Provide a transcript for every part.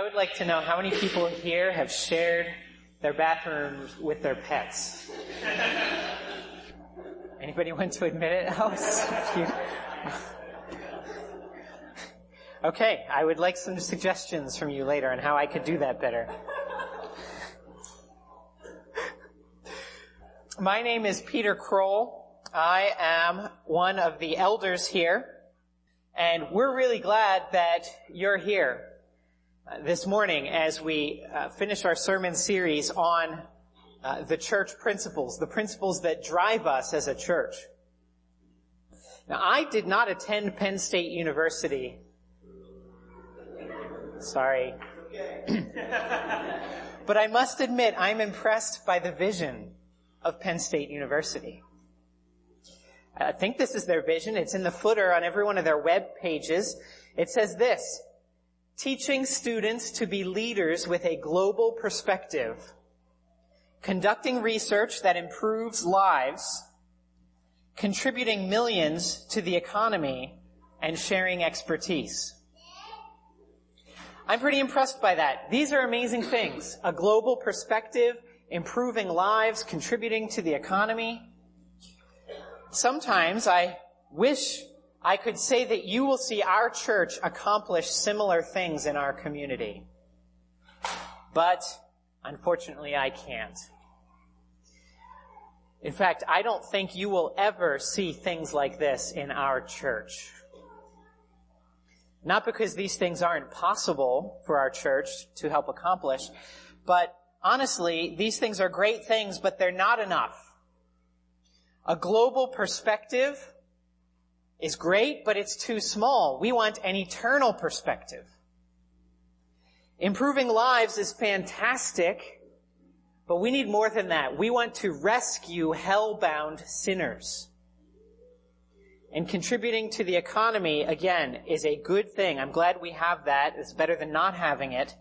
I would like to know how many people here have shared their bathrooms with their pets. Anybody want to admit it? Okay, I would like some suggestions from you later on how I could do that better. My name is Peter Kroll. I am one of the elders here, and we're really glad that you're here this morning as we uh, finish our sermon series on uh, the church principles, the principles that drive us as a church. Now, I did not attend Penn State University. Sorry. but I must admit, I'm impressed by the vision of Penn State University. I think this is their vision. It's in the footer on every one of their web pages. It says this, teaching students to be leaders with a global perspective, conducting research that improves lives, contributing millions to the economy, and sharing expertise. I'm pretty impressed by that. These are amazing things. A global perspective, improving lives, contributing to the economy. Sometimes I wish I could say that you will see our church accomplish similar things in our community. But unfortunately I can't. In fact, I don't think you will ever see things like this in our church. Not because these things aren't possible for our church to help accomplish, but honestly, these things are great things, but they're not enough. A global perspective is great, but it's too small. We want an eternal perspective. Improving lives is fantastic, but we need more than that. We want to rescue hell-bound sinners. And contributing to the economy, again, is a good thing. I'm glad we have that. It's better than not having it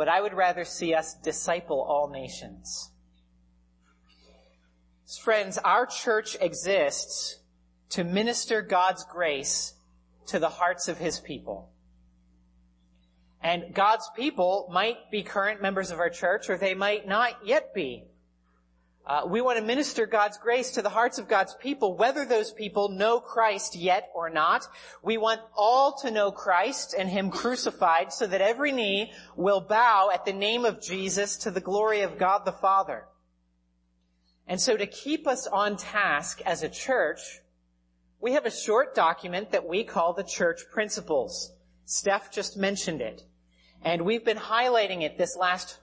but I would rather see us disciple all nations. Friends, our church exists to minister God's grace to the hearts of His people. And God's people might be current members of our church or they might not yet be. Uh, we want to minister God's grace to the hearts of God's people, whether those people know Christ yet or not. We want all to know Christ and Him crucified so that every knee will bow at the name of Jesus to the glory of God the Father. And so to keep us on task as a church, we have a short document that we call the church principles. Steph just mentioned it. And we've been highlighting it this last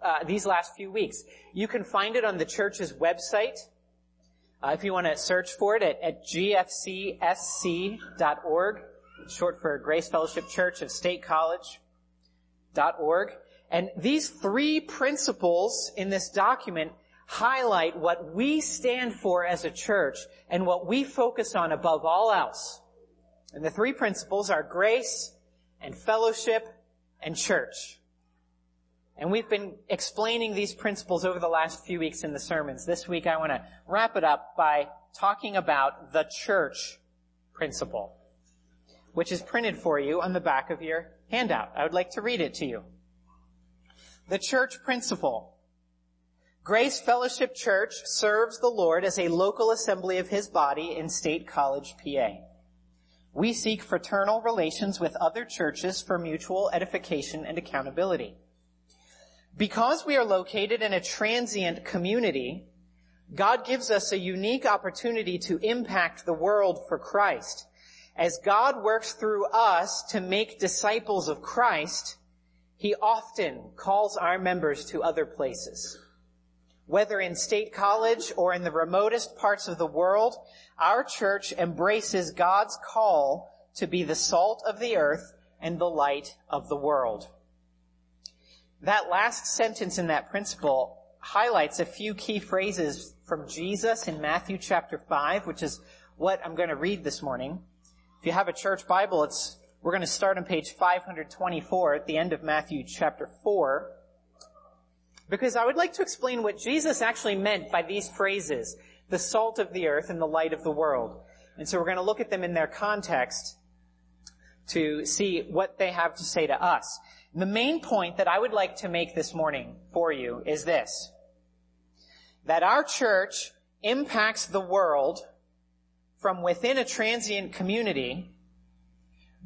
uh, these last few weeks. You can find it on the church's website. Uh, if you want to search for it at, at gfcsc.org, short for Grace Fellowship Church of State College. .org. And these three principles in this document highlight what we stand for as a church and what we focus on above all else. And the three principles are grace and fellowship and church. And we've been explaining these principles over the last few weeks in the sermons. This week I want to wrap it up by talking about the church principle, which is printed for you on the back of your handout. I would like to read it to you. The church principle. Grace Fellowship Church serves the Lord as a local assembly of His body in State College, PA. We seek fraternal relations with other churches for mutual edification and accountability. Because we are located in a transient community, God gives us a unique opportunity to impact the world for Christ. As God works through us to make disciples of Christ, He often calls our members to other places. Whether in state college or in the remotest parts of the world, our church embraces God's call to be the salt of the earth and the light of the world. That last sentence in that principle highlights a few key phrases from Jesus in Matthew chapter 5, which is what I'm going to read this morning. If you have a church Bible, it's, we're going to start on page 524 at the end of Matthew chapter 4. Because I would like to explain what Jesus actually meant by these phrases, the salt of the earth and the light of the world. And so we're going to look at them in their context to see what they have to say to us. The main point that I would like to make this morning for you is this. That our church impacts the world from within a transient community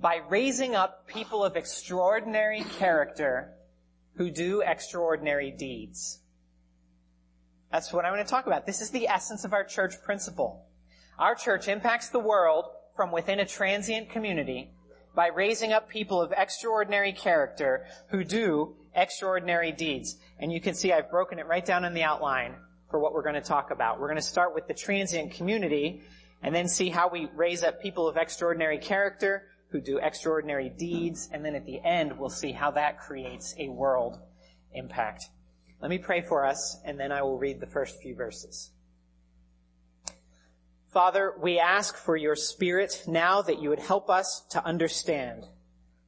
by raising up people of extraordinary character who do extraordinary deeds. That's what I want to talk about. This is the essence of our church principle. Our church impacts the world from within a transient community by raising up people of extraordinary character who do extraordinary deeds. And you can see I've broken it right down in the outline for what we're going to talk about. We're going to start with the transient community and then see how we raise up people of extraordinary character who do extraordinary deeds. And then at the end, we'll see how that creates a world impact. Let me pray for us and then I will read the first few verses. Father, we ask for your spirit now that you would help us to understand.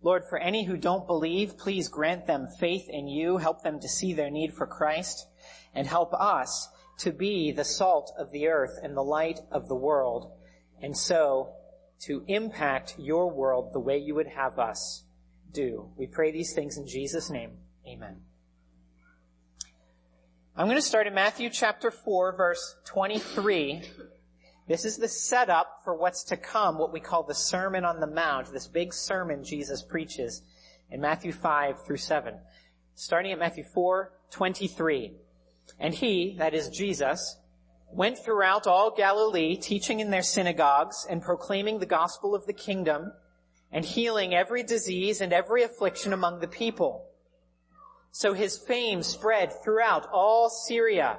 Lord, for any who don't believe, please grant them faith in you, help them to see their need for Christ, and help us to be the salt of the earth and the light of the world, and so to impact your world the way you would have us do. We pray these things in Jesus' name. Amen. I'm going to start in Matthew chapter 4 verse 23 this is the setup for what's to come, what we call the Sermon on the Mount, this big sermon Jesus preaches in Matthew 5 through 7. Starting at Matthew 4, 23. And he, that is Jesus, went throughout all Galilee, teaching in their synagogues and proclaiming the gospel of the kingdom and healing every disease and every affliction among the people. So his fame spread throughout all Syria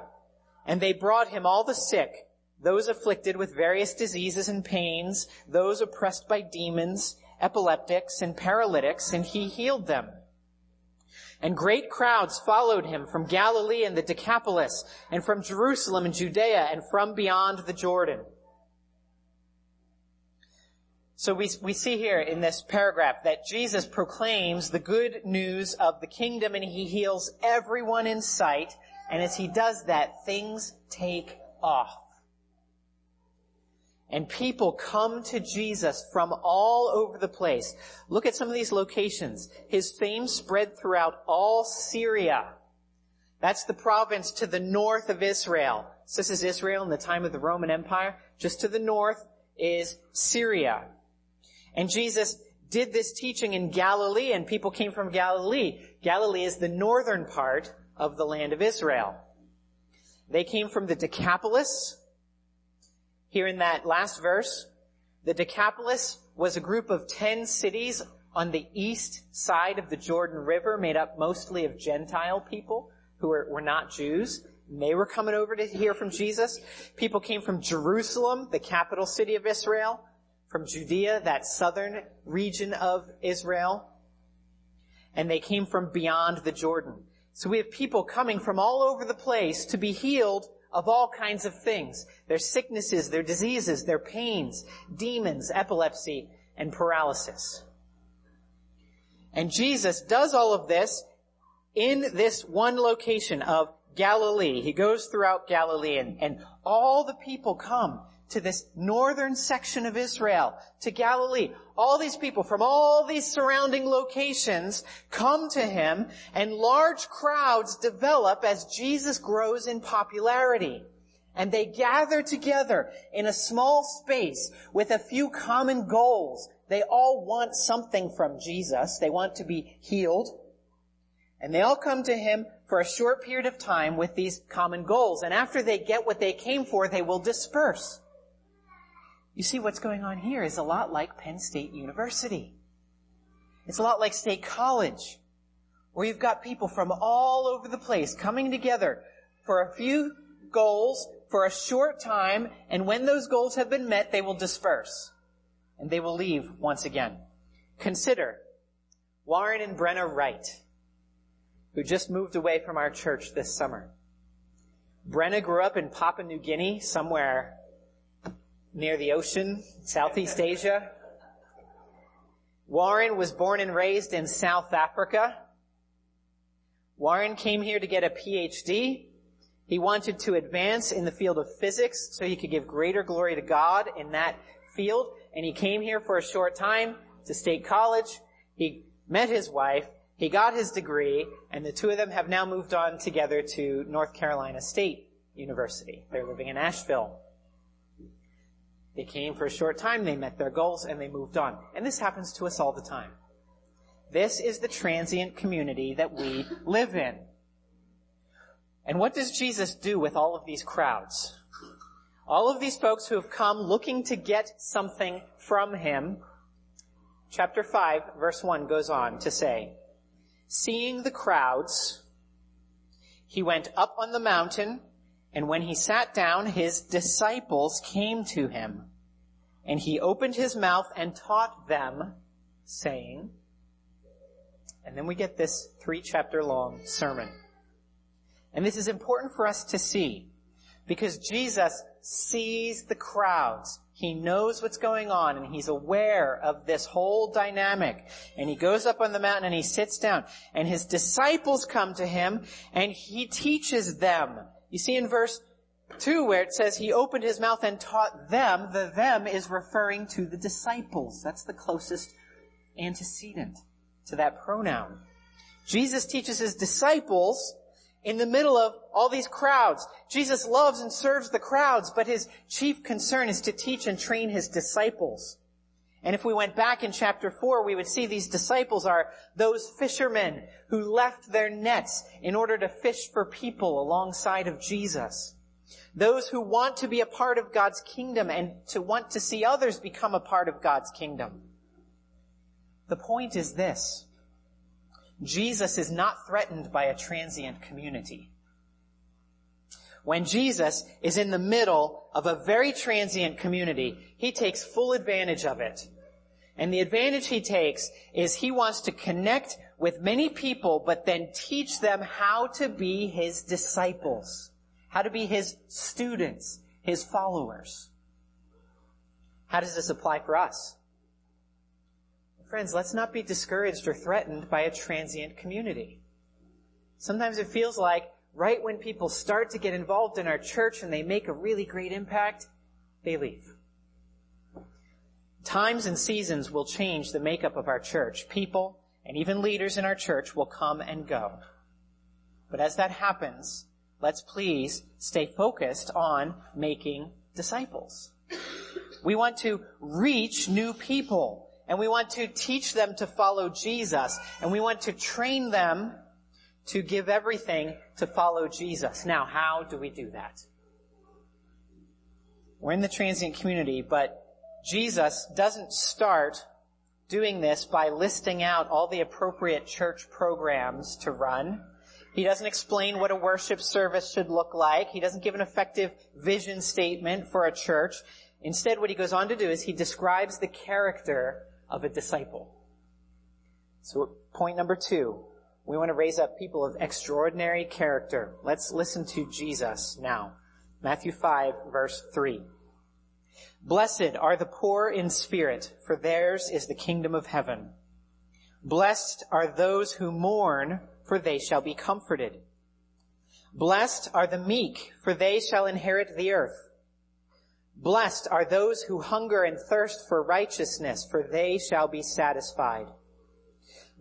and they brought him all the sick those afflicted with various diseases and pains, those oppressed by demons, epileptics, and paralytics, and he healed them. And great crowds followed him from Galilee and the Decapolis, and from Jerusalem and Judea, and from beyond the Jordan. So we, we see here in this paragraph that Jesus proclaims the good news of the kingdom and he heals everyone in sight. And as he does that, things take off. And people come to Jesus from all over the place. Look at some of these locations. His fame spread throughout all Syria. That's the province to the north of Israel. So this is Israel in the time of the Roman Empire. Just to the north is Syria. And Jesus did this teaching in Galilee and people came from Galilee. Galilee is the northern part of the land of Israel. They came from the Decapolis, here in that last verse, the Decapolis was a group of ten cities on the east side of the Jordan River made up mostly of Gentile people who were, were not Jews. And they were coming over to hear from Jesus. People came from Jerusalem, the capital city of Israel, from Judea, that southern region of Israel, and they came from beyond the Jordan. So we have people coming from all over the place to be healed of all kinds of things. Their sicknesses, their diseases, their pains, demons, epilepsy, and paralysis. And Jesus does all of this in this one location of Galilee. He goes throughout Galilee and, and all the people come to this northern section of Israel, to Galilee. All these people from all these surrounding locations come to him and large crowds develop as Jesus grows in popularity. And they gather together in a small space with a few common goals. They all want something from Jesus. They want to be healed. And they all come to him for a short period of time with these common goals. And after they get what they came for, they will disperse. You see, what's going on here is a lot like Penn State University. It's a lot like State College, where you've got people from all over the place coming together for a few goals for a short time, and when those goals have been met, they will disperse. And they will leave once again. Consider Warren and Brenna Wright, who just moved away from our church this summer. Brenna grew up in Papua New Guinea, somewhere near the ocean, Southeast Asia. Warren was born and raised in South Africa. Warren came here to get a PhD. He wanted to advance in the field of physics so he could give greater glory to God in that field. And he came here for a short time to State College. He met his wife. He got his degree, and the two of them have now moved on together to North Carolina State University. They're living in Asheville. They came for a short time, they met their goals, and they moved on. And this happens to us all the time. This is the transient community that we live in. And what does Jesus do with all of these crowds? All of these folks who have come looking to get something from him. Chapter 5, verse 1 goes on to say, Seeing the crowds, he went up on the mountain, and when he sat down, his disciples came to him. And he opened his mouth and taught them, saying, and then we get this three chapter long sermon. And this is important for us to see because Jesus sees the crowds. He knows what's going on and he's aware of this whole dynamic. And he goes up on the mountain and he sits down and his disciples come to him and he teaches them. You see in verse 2 where it says he opened his mouth and taught them, the them is referring to the disciples. That's the closest antecedent to that pronoun. Jesus teaches his disciples in the middle of all these crowds. Jesus loves and serves the crowds, but his chief concern is to teach and train his disciples. And if we went back in chapter 4, we would see these disciples are those fishermen who left their nets in order to fish for people alongside of Jesus. Those who want to be a part of God's kingdom and to want to see others become a part of God's kingdom. The point is this. Jesus is not threatened by a transient community. When Jesus is in the middle of a very transient community, he takes full advantage of it. And the advantage he takes is he wants to connect with many people, but then teach them how to be his disciples, how to be his students, his followers. How does this apply for us? Friends, let's not be discouraged or threatened by a transient community. Sometimes it feels like right when people start to get involved in our church and they make a really great impact, they leave. Times and seasons will change the makeup of our church. People and even leaders in our church will come and go. But as that happens, let's please stay focused on making disciples. We want to reach new people and we want to teach them to follow Jesus, and we want to train them to give everything to follow Jesus. Now, how do we do that? We're in the transient community, but Jesus doesn't start doing this by listing out all the appropriate church programs to run. He doesn't explain what a worship service should look like. He doesn't give an effective vision statement for a church. Instead, what he goes on to do is he describes the character of a disciple. So point number two, we want to raise up people of extraordinary character. Let's listen to Jesus now. Matthew 5 verse 3. Blessed are the poor in spirit, for theirs is the kingdom of heaven. Blessed are those who mourn, for they shall be comforted. Blessed are the meek, for they shall inherit the earth. Blessed are those who hunger and thirst for righteousness, for they shall be satisfied.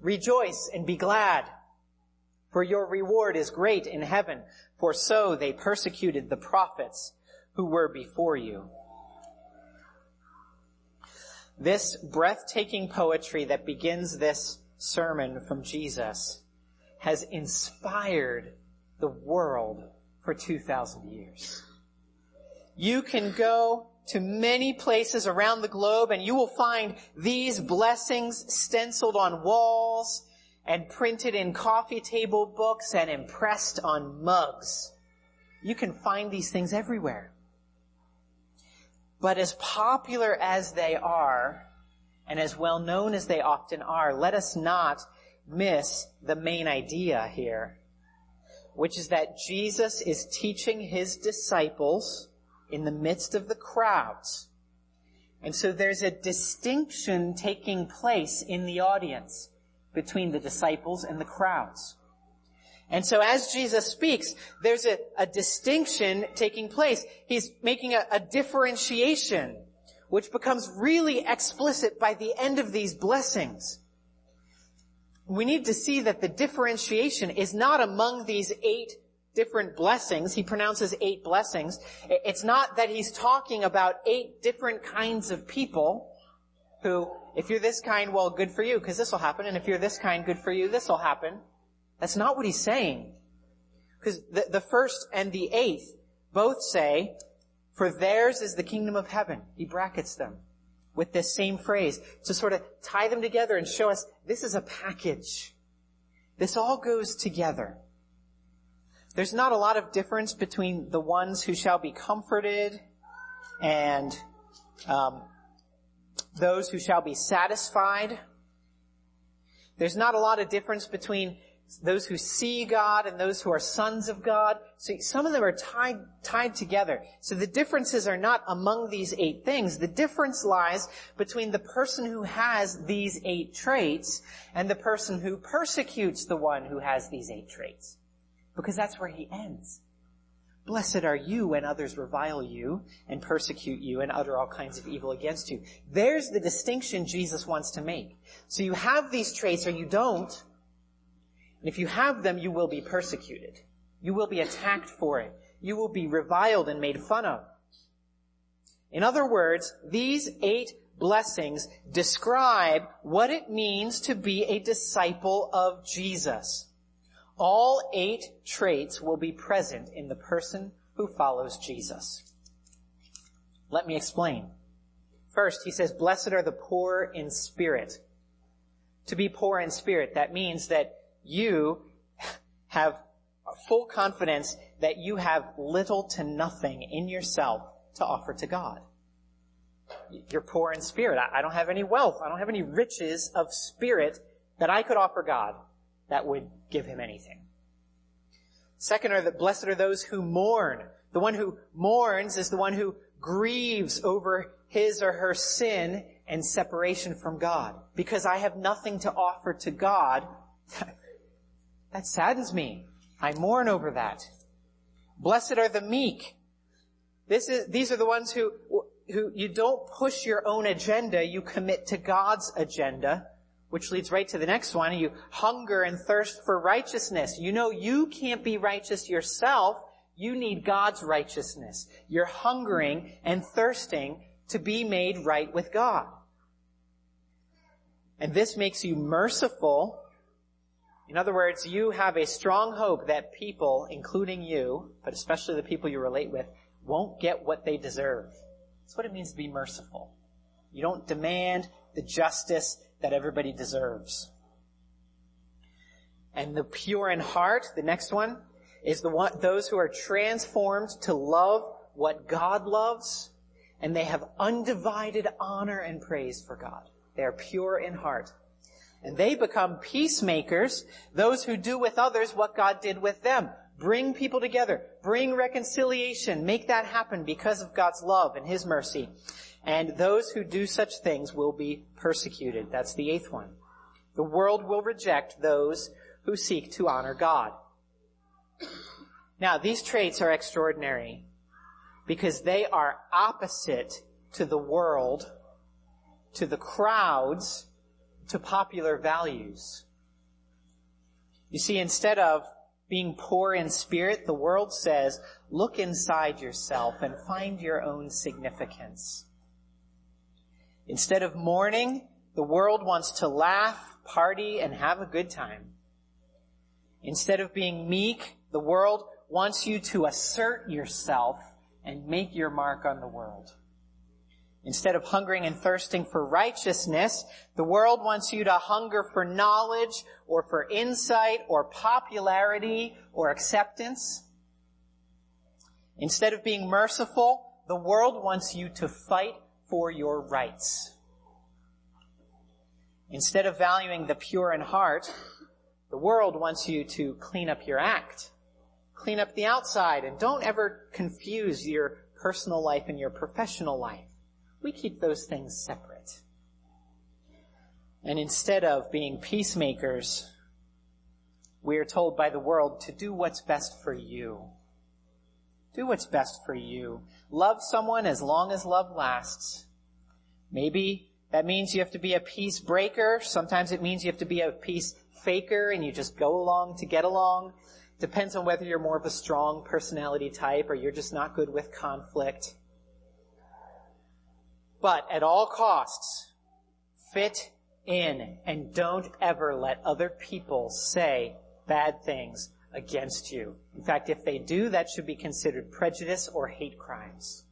Rejoice and be glad, for your reward is great in heaven, for so they persecuted the prophets who were before you. This breathtaking poetry that begins this sermon from Jesus has inspired the world for 2,000 years. You can go to many places around the globe and you will find these blessings stenciled on walls and printed in coffee table books and impressed on mugs. You can find these things everywhere. But as popular as they are, and as well known as they often are, let us not miss the main idea here, which is that Jesus is teaching his disciples in the midst of the crowds. And so there's a distinction taking place in the audience between the disciples and the crowds. And so as Jesus speaks, there's a, a distinction taking place. He's making a, a differentiation, which becomes really explicit by the end of these blessings. We need to see that the differentiation is not among these eight different blessings. He pronounces eight blessings. It's not that he's talking about eight different kinds of people who, if you're this kind, well, good for you, because this will happen. And if you're this kind, good for you, this will happen. That's not what he's saying. Because the, the first and the eighth both say, for theirs is the kingdom of heaven. He brackets them with this same phrase to sort of tie them together and show us this is a package. This all goes together. There's not a lot of difference between the ones who shall be comforted and um, those who shall be satisfied. There's not a lot of difference between those who see God and those who are sons of God. So some of them are tied, tied together. So the differences are not among these eight things. The difference lies between the person who has these eight traits and the person who persecutes the one who has these eight traits. Because that's where he ends. Blessed are you when others revile you and persecute you and utter all kinds of evil against you. There's the distinction Jesus wants to make. So you have these traits or you don't, and if you have them, you will be persecuted. You will be attacked for it. You will be reviled and made fun of. In other words, these eight blessings describe what it means to be a disciple of Jesus. All eight traits will be present in the person who follows Jesus. Let me explain. First, he says, blessed are the poor in spirit. To be poor in spirit, that means that you have full confidence that you have little to nothing in yourself to offer to God. You're poor in spirit. I don't have any wealth. I don't have any riches of spirit that I could offer God that would give him anything. Second are that blessed are those who mourn. The one who mourns is the one who grieves over his or her sin and separation from God. Because I have nothing to offer to God, That saddens me. I mourn over that. Blessed are the meek. This is, these are the ones who, who you don't push your own agenda, you commit to God's agenda, which leads right to the next one. You hunger and thirst for righteousness. You know you can't be righteous yourself. You need God's righteousness. You're hungering and thirsting to be made right with God. And this makes you merciful in other words, you have a strong hope that people, including you, but especially the people you relate with, won't get what they deserve. That's what it means to be merciful. You don't demand the justice that everybody deserves. And the pure in heart, the next one, is the one, those who are transformed to love what God loves, and they have undivided honor and praise for God. They are pure in heart. And they become peacemakers, those who do with others what God did with them. Bring people together. Bring reconciliation. Make that happen because of God's love and His mercy. And those who do such things will be persecuted. That's the eighth one. The world will reject those who seek to honor God. Now, these traits are extraordinary because they are opposite to the world, to the crowds, to popular values. You see, instead of being poor in spirit, the world says, look inside yourself and find your own significance. Instead of mourning, the world wants to laugh, party, and have a good time. Instead of being meek, the world wants you to assert yourself and make your mark on the world. Instead of hungering and thirsting for righteousness, the world wants you to hunger for knowledge or for insight or popularity or acceptance. Instead of being merciful, the world wants you to fight for your rights. Instead of valuing the pure in heart, The world wants you to clean up your act. Clean up the outside and don't ever confuse your personal life and your professional life. We keep those things separate. And instead of being peacemakers, we are told by the world to do what's best for you. Do what's best for you. Love someone as long as love lasts. Maybe that means you have to be a peace breaker. Sometimes it means you have to be a peace faker and you just go along to get along. Depends on whether you're more of a strong personality type or you're just not good with conflict. But at all costs, fit in and don't ever let other people say bad things against you. In fact, if they do, that should be considered prejudice or hate crimes.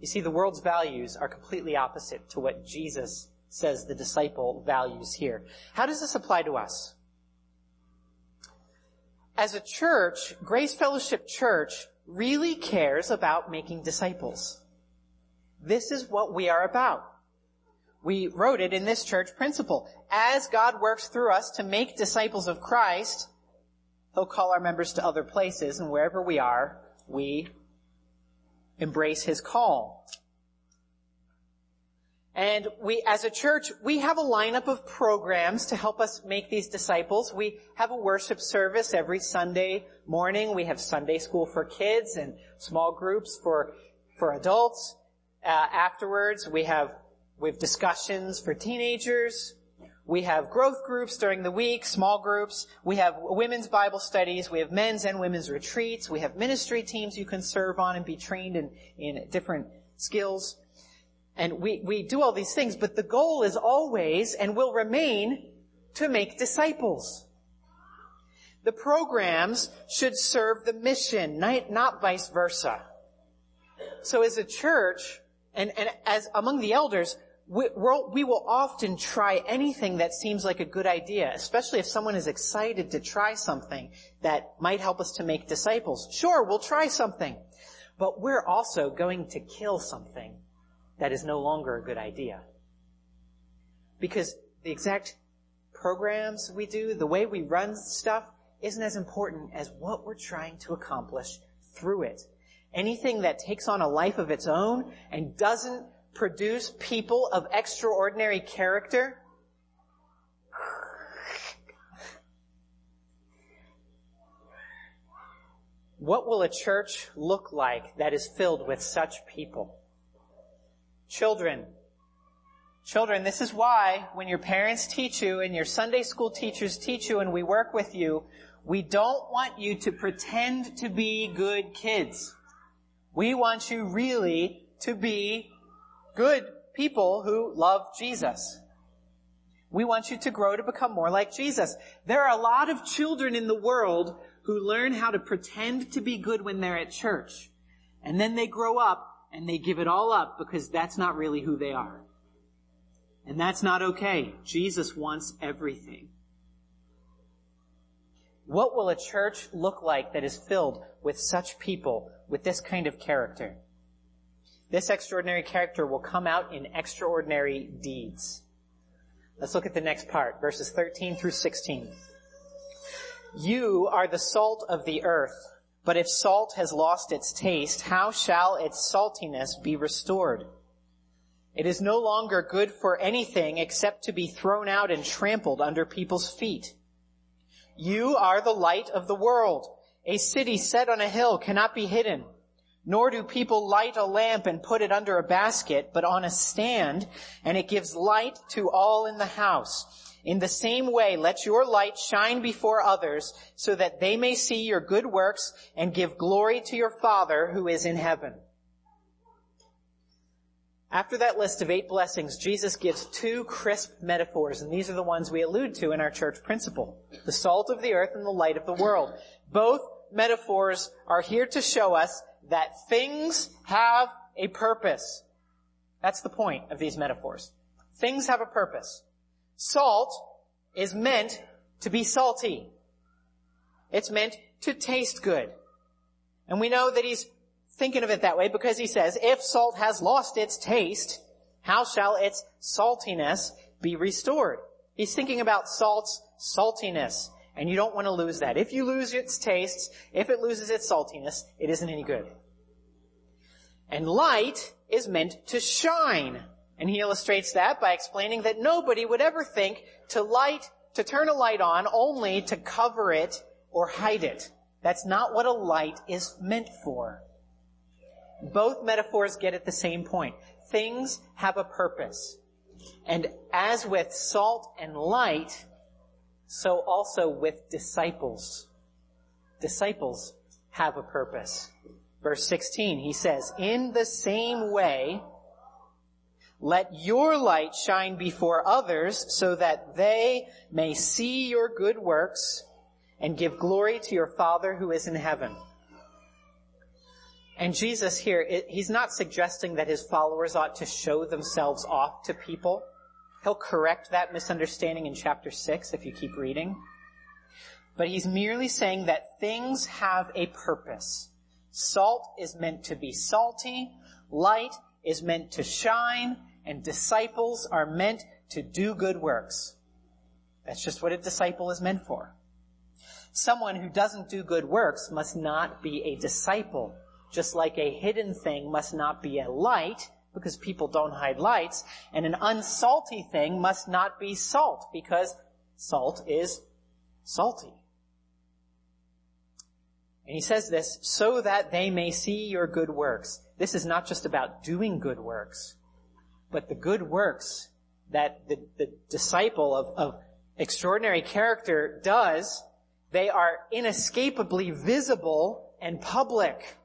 You see, the world's values are completely opposite to what Jesus says the disciple values here. How does this apply to us? As a church, Grace Fellowship Church really cares about making disciples. This is what we are about. We wrote it in this church principle. As God works through us to make disciples of Christ, He'll call our members to other places, and wherever we are, we embrace His call. And we, as a church, we have a lineup of programs to help us make these disciples. We have a worship service every Sunday morning. We have Sunday school for kids and small groups for, for adults. Uh, afterwards, we have we have discussions for teenagers. We have growth groups during the week, small groups. We have women's Bible studies. We have men's and women's retreats. We have ministry teams you can serve on and be trained in, in different skills. And we, we do all these things, but the goal is always and will remain to make disciples. The programs should serve the mission, not vice versa. So as a church, and, and as among the elders, we, we will often try anything that seems like a good idea, especially if someone is excited to try something that might help us to make disciples. Sure, we'll try something. But we're also going to kill something that is no longer a good idea. Because the exact programs we do, the way we run stuff, isn't as important as what we're trying to accomplish through it. Anything that takes on a life of its own and doesn't produce people of extraordinary character? What will a church look like that is filled with such people? Children. Children, this is why when your parents teach you and your Sunday school teachers teach you and we work with you, we don't want you to pretend to be good kids. We want you really to be good people who love Jesus. We want you to grow to become more like Jesus. There are a lot of children in the world who learn how to pretend to be good when they're at church. And then they grow up and they give it all up because that's not really who they are. And that's not okay. Jesus wants everything. What will a church look like that is filled with such people with this kind of character? This extraordinary character will come out in extraordinary deeds. Let's look at the next part, verses 13 through 16. You are the salt of the earth, but if salt has lost its taste, how shall its saltiness be restored? It is no longer good for anything except to be thrown out and trampled under people's feet. You are the light of the world. A city set on a hill cannot be hidden. Nor do people light a lamp and put it under a basket, but on a stand, and it gives light to all in the house. In the same way, let your light shine before others, so that they may see your good works and give glory to your Father who is in heaven. After that list of eight blessings, Jesus gives two crisp metaphors, and these are the ones we allude to in our church principle. The salt of the earth and the light of the world. Both metaphors are here to show us that things have a purpose. That's the point of these metaphors. Things have a purpose. Salt is meant to be salty. It's meant to taste good. And we know that he's thinking of it that way because he says, if salt has lost its taste, how shall its saltiness be restored? He's thinking about salt's saltiness. And you don't want to lose that. If you lose its taste, if it loses its saltiness, it isn't any good. And light is meant to shine. And he illustrates that by explaining that nobody would ever think to light, to turn a light on only to cover it or hide it. That's not what a light is meant for. Both metaphors get at the same point. Things have a purpose. And as with salt and light, so also with disciples. Disciples have a purpose. Verse 16, he says, In the same way, let your light shine before others so that they may see your good works and give glory to your Father who is in heaven. And Jesus here, he's not suggesting that his followers ought to show themselves off to people. He'll correct that misunderstanding in chapter 6 if you keep reading. But he's merely saying that things have a purpose. Salt is meant to be salty, light is meant to shine, and disciples are meant to do good works. That's just what a disciple is meant for. Someone who doesn't do good works must not be a disciple, just like a hidden thing must not be a light, because people don't hide lights, and an unsalty thing must not be salt, because salt is salty. And he says this, so that they may see your good works. This is not just about doing good works, but the good works that the, the disciple of, of extraordinary character does, they are inescapably visible and public.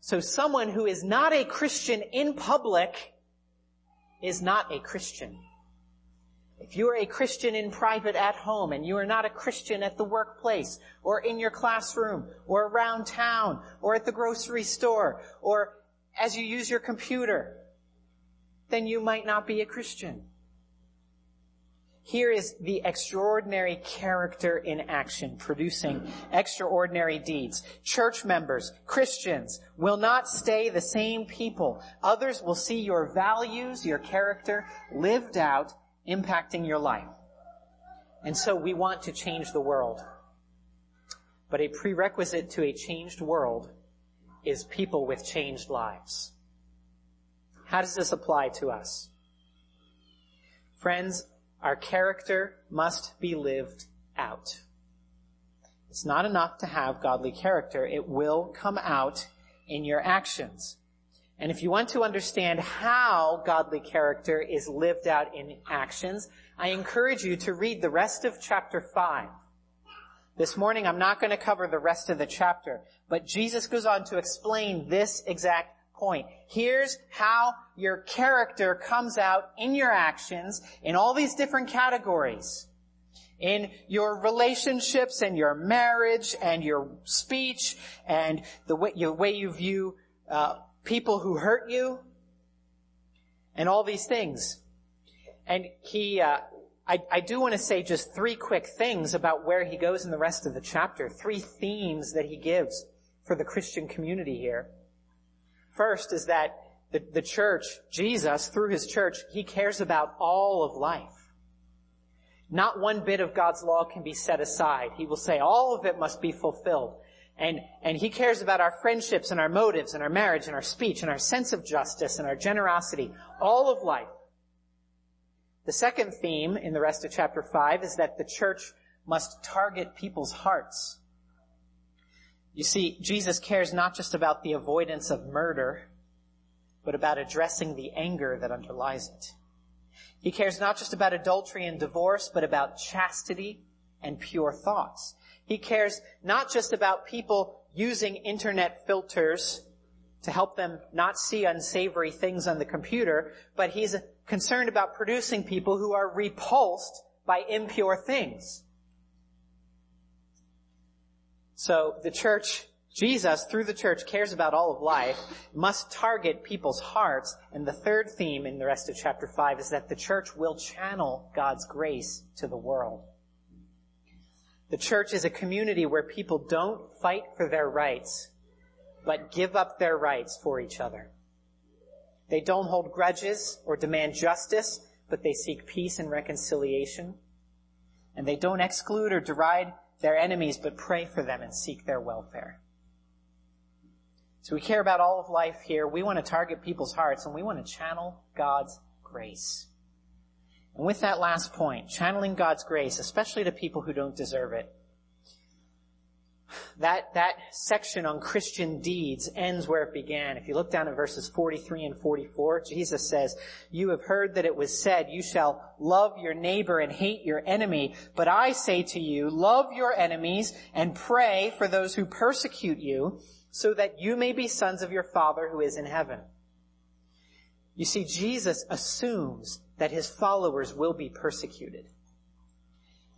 So someone who is not a Christian in public is not a Christian. If you are a Christian in private at home and you are not a Christian at the workplace or in your classroom or around town or at the grocery store or as you use your computer, then you might not be a Christian. Here is the extraordinary character in action, producing extraordinary deeds. Church members, Christians, will not stay the same people. Others will see your values, your character lived out, impacting your life. And so we want to change the world. But a prerequisite to a changed world is people with changed lives. How does this apply to us? Friends, our character must be lived out. It's not enough to have godly character. It will come out in your actions. And if you want to understand how godly character is lived out in actions, I encourage you to read the rest of chapter 5. This morning I'm not going to cover the rest of the chapter, but Jesus goes on to explain this exact point. Here's how your character comes out in your actions in all these different categories. In your relationships and your marriage and your speech and the way, way you view uh, people who hurt you and all these things. And he, uh, I, I do want to say just three quick things about where he goes in the rest of the chapter. Three themes that he gives for the Christian community here. First is that the, the church, Jesus, through his church, he cares about all of life. Not one bit of God's law can be set aside. He will say all of it must be fulfilled. And, and he cares about our friendships and our motives and our marriage and our speech and our sense of justice and our generosity, all of life. The second theme in the rest of chapter 5 is that the church must target people's hearts. You see, Jesus cares not just about the avoidance of murder, but about addressing the anger that underlies it. He cares not just about adultery and divorce, but about chastity and pure thoughts. He cares not just about people using internet filters to help them not see unsavory things on the computer, but he's concerned about producing people who are repulsed by impure things. So the church, Jesus, through the church, cares about all of life, must target people's hearts. And the third theme in the rest of chapter 5 is that the church will channel God's grace to the world. The church is a community where people don't fight for their rights, but give up their rights for each other. They don't hold grudges or demand justice, but they seek peace and reconciliation. And they don't exclude or deride their enemies, but pray for them and seek their welfare. So we care about all of life here. We want to target people's hearts and we want to channel God's grace. And with that last point, channeling God's grace, especially to people who don't deserve it, that, that section on Christian deeds ends where it began. If you look down at verses 43 and 44, Jesus says, You have heard that it was said, you shall love your neighbor and hate your enemy. But I say to you, love your enemies and pray for those who persecute you, so that you may be sons of your Father who is in heaven. You see, Jesus assumes that his followers will be persecuted.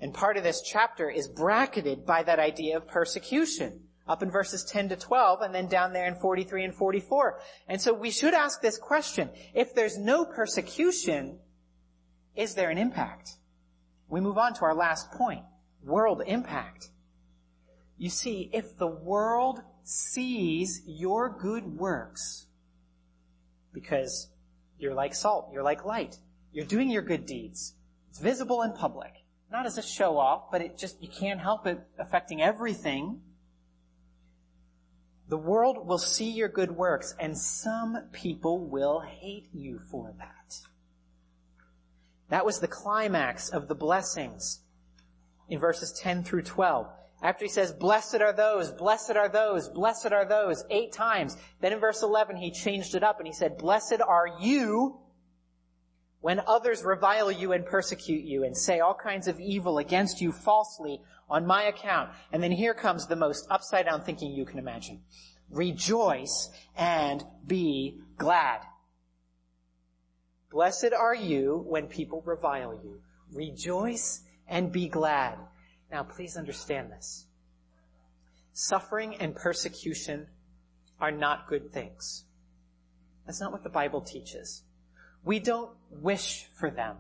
And part of this chapter is bracketed by that idea of persecution up in verses 10 to 12 and then down there in 43 and 44. And so we should ask this question. If there's no persecution, is there an impact? We move on to our last point. World impact. You see, if the world sees your good works, because you're like salt, you're like light, you're doing your good deeds, it's visible in public, not as a show off, but it just, you can't help it affecting everything. The world will see your good works and some people will hate you for that. That was the climax of the blessings in verses 10 through 12. After he says, blessed are those, blessed are those, blessed are those, eight times. Then in verse 11 he changed it up and he said, blessed are you when others revile you and persecute you and say all kinds of evil against you falsely on my account. And then here comes the most upside down thinking you can imagine. Rejoice and be glad. Blessed are you when people revile you. Rejoice and be glad. Now please understand this. Suffering and persecution are not good things. That's not what the Bible teaches. We don't wish for them.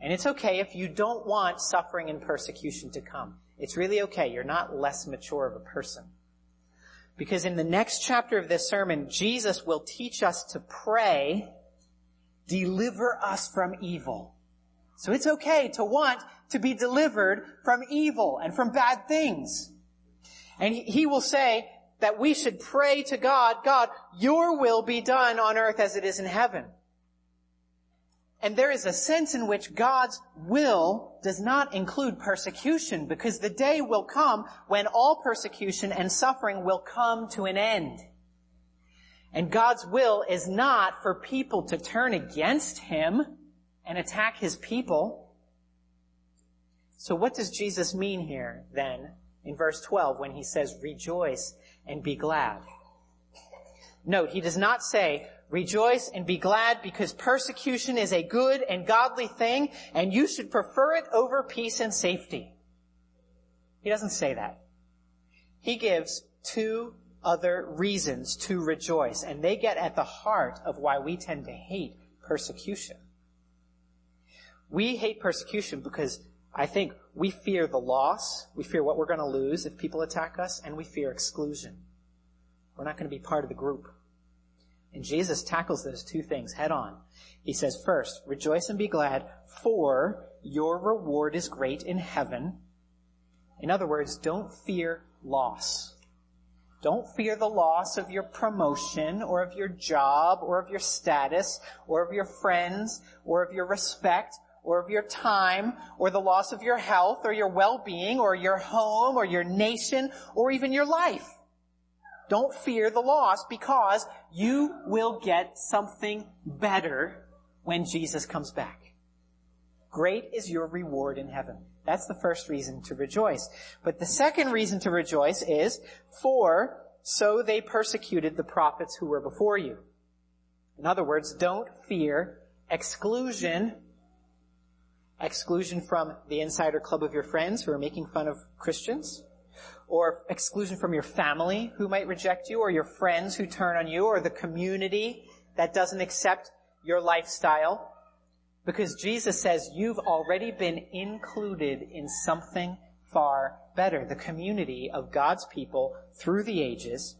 And it's okay if you don't want suffering and persecution to come. It's really okay. You're not less mature of a person. Because in the next chapter of this sermon, Jesus will teach us to pray, deliver us from evil. So it's okay to want to be delivered from evil and from bad things. And he will say, that we should pray to God, God, your will be done on earth as it is in heaven. And there is a sense in which God's will does not include persecution because the day will come when all persecution and suffering will come to an end. And God's will is not for people to turn against Him and attack His people. So what does Jesus mean here then in verse 12 when He says rejoice and be glad. Note, he does not say, rejoice and be glad because persecution is a good and godly thing and you should prefer it over peace and safety. He doesn't say that. He gives two other reasons to rejoice and they get at the heart of why we tend to hate persecution. We hate persecution because I think we fear the loss, we fear what we're going to lose if people attack us, and we fear exclusion. We're not going to be part of the group. And Jesus tackles those two things head on. He says, first, rejoice and be glad, for your reward is great in heaven. In other words, don't fear loss. Don't fear the loss of your promotion or of your job or of your status or of your friends or of your respect or of your time or the loss of your health or your well-being or your home or your nation or even your life. Don't fear the loss because you will get something better when Jesus comes back. Great is your reward in heaven. That's the first reason to rejoice. But the second reason to rejoice is, for so they persecuted the prophets who were before you. In other words, don't fear exclusion exclusion from the insider club of your friends who are making fun of Christians, or exclusion from your family who might reject you, or your friends who turn on you, or the community that doesn't accept your lifestyle. Because Jesus says you've already been included in something far better. The community of God's people through the ages,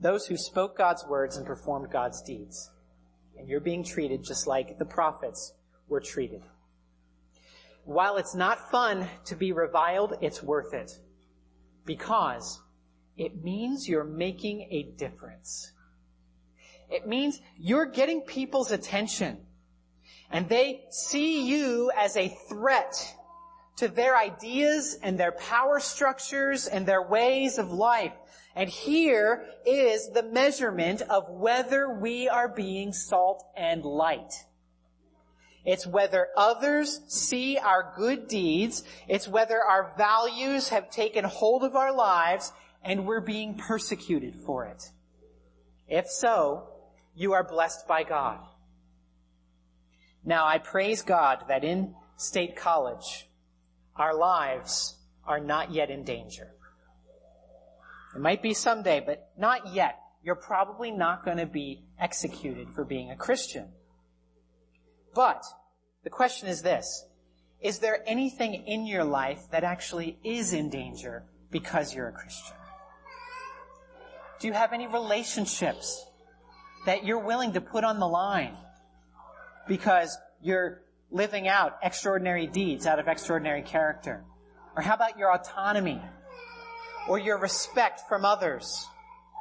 those who spoke God's words and performed God's deeds. And you're being treated just like the prophets were treated. While it's not fun to be reviled, it's worth it. Because it means you're making a difference. It means you're getting people's attention. And they see you as a threat to their ideas and their power structures and their ways of life. And here is the measurement of whether we are being salt and light. It's whether others see our good deeds. It's whether our values have taken hold of our lives and we're being persecuted for it. If so, you are blessed by God. Now I praise God that in State College, our lives are not yet in danger. It might be someday, but not yet. You're probably not going to be executed for being a Christian. But the question is this. Is there anything in your life that actually is in danger because you're a Christian? Do you have any relationships that you're willing to put on the line because you're living out extraordinary deeds out of extraordinary character? Or how about your autonomy? Or your respect from others?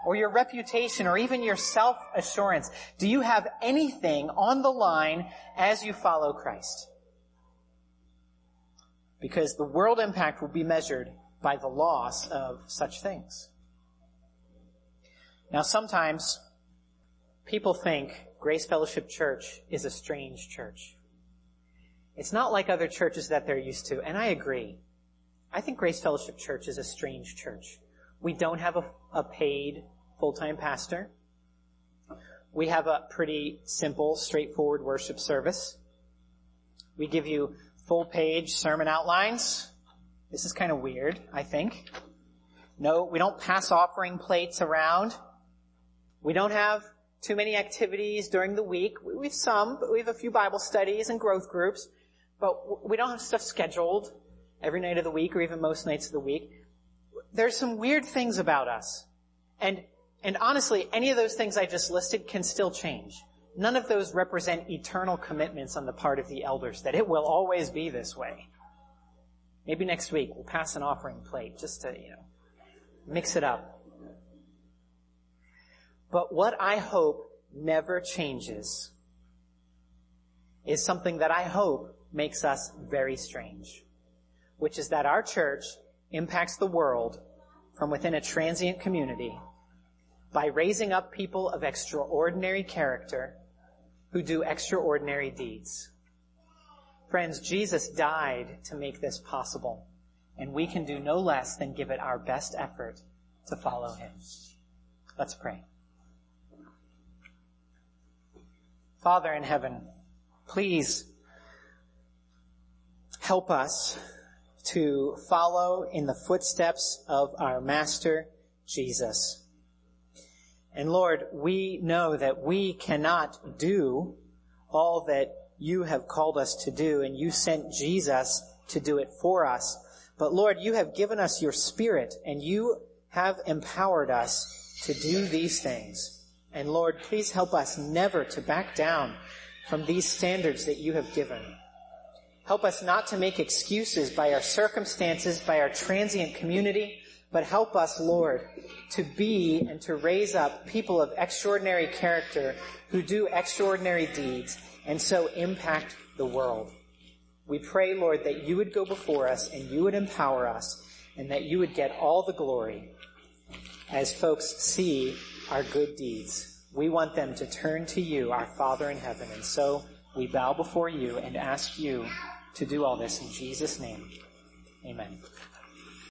Or your reputation or even your self-assurance? Do you have anything on the line as you follow Christ? Because the world impact will be measured by the loss of such things. Now sometimes people think Grace Fellowship Church is a strange church. It's not like other churches that they're used to, and I agree. I think Grace Fellowship Church is a strange church. We don't have a, a paid full-time pastor. We have a pretty simple, straightforward worship service. We give you full page sermon outlines. This is kind of weird, I think. No, we don't pass offering plates around. We don't have too many activities during the week. We have some, but we have a few Bible studies and growth groups, but we don't have stuff scheduled every night of the week or even most nights of the week. There's some weird things about us. And, and honestly, any of those things I just listed can still change. None of those represent eternal commitments on the part of the elders that it will always be this way. Maybe next week we'll pass an offering plate just to, you know, mix it up. But what I hope never changes is something that I hope makes us very strange, which is that our church impacts the world from within a transient community by raising up people of extraordinary character who do extraordinary deeds. Friends, Jesus died to make this possible, and we can do no less than give it our best effort to follow him. Let's pray. Father in heaven, please help us to follow in the footsteps of our Master, Jesus. And Lord, we know that we cannot do all that you have called us to do, and you sent Jesus to do it for us. But Lord, you have given us your Spirit, and you have empowered us to do these things. And Lord, please help us never to back down from these standards that you have given. Help us not to make excuses by our circumstances, by our transient community, but help us, Lord, to be and to raise up people of extraordinary character who do extraordinary deeds and so impact the world. We pray, Lord, that you would go before us and you would empower us and that you would get all the glory as folks see our good deeds. We want them to turn to you, our Father in heaven. And so we bow before you and ask you to do all this in Jesus' name. Amen.